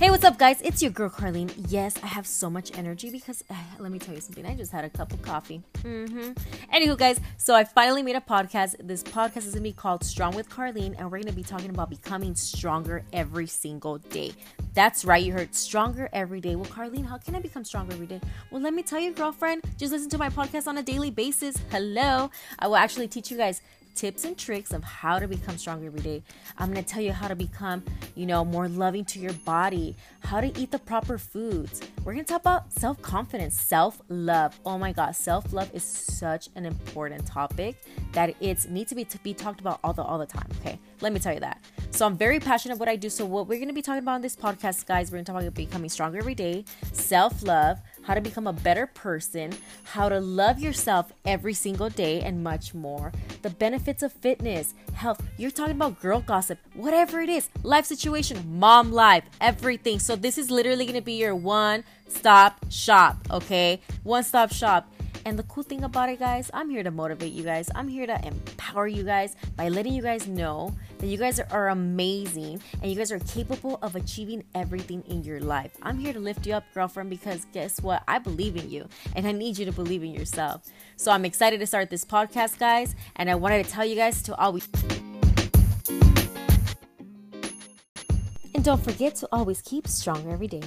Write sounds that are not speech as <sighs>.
Hey, what's up, guys? It's your girl Carlin. Yes, I have so much energy because uh, <sighs> let me tell you something. I just had a cup of coffee. Mm-hmm. Anywho, guys, so I finally made a podcast. This podcast is gonna be called Strong with Carlin, and we're gonna be talking about becoming stronger every single day. That's right, you heard stronger every day. Well, Carlin, how can I become stronger every day? Well, let me tell you, girlfriend, just listen to my podcast on a daily basis. Hello. I will actually teach you guys tips and tricks of how to become stronger every day. I'm going to tell you how to become, you know, more loving to your body, how to eat the proper foods. We're going to talk about self-confidence, self-love. Oh my god, self-love is such an important topic that it needs to be to be talked about all the all the time, okay? Let me tell you that. So I'm very passionate about what I do. So what we're going to be talking about in this podcast, guys, we're going to talk about becoming stronger every day, self-love, how to become a better person, how to love yourself every single day, and much more. The benefits of fitness, health. You're talking about girl gossip, whatever it is, life situation, mom life, everything. So, this is literally to be your one stop shop, okay? One stop shop. And the cool thing about it, guys, I'm here to motivate you guys. I'm here to empower you guys by letting you guys know that you guys are amazing and you guys are capable of achieving everything in your life. I'm here to lift you up, girlfriend, because guess what? I believe in you and I need you to believe in yourself. So I'm excited to start this podcast, guys. And I wanted to tell you guys to always. And don't forget to always keep strong every day.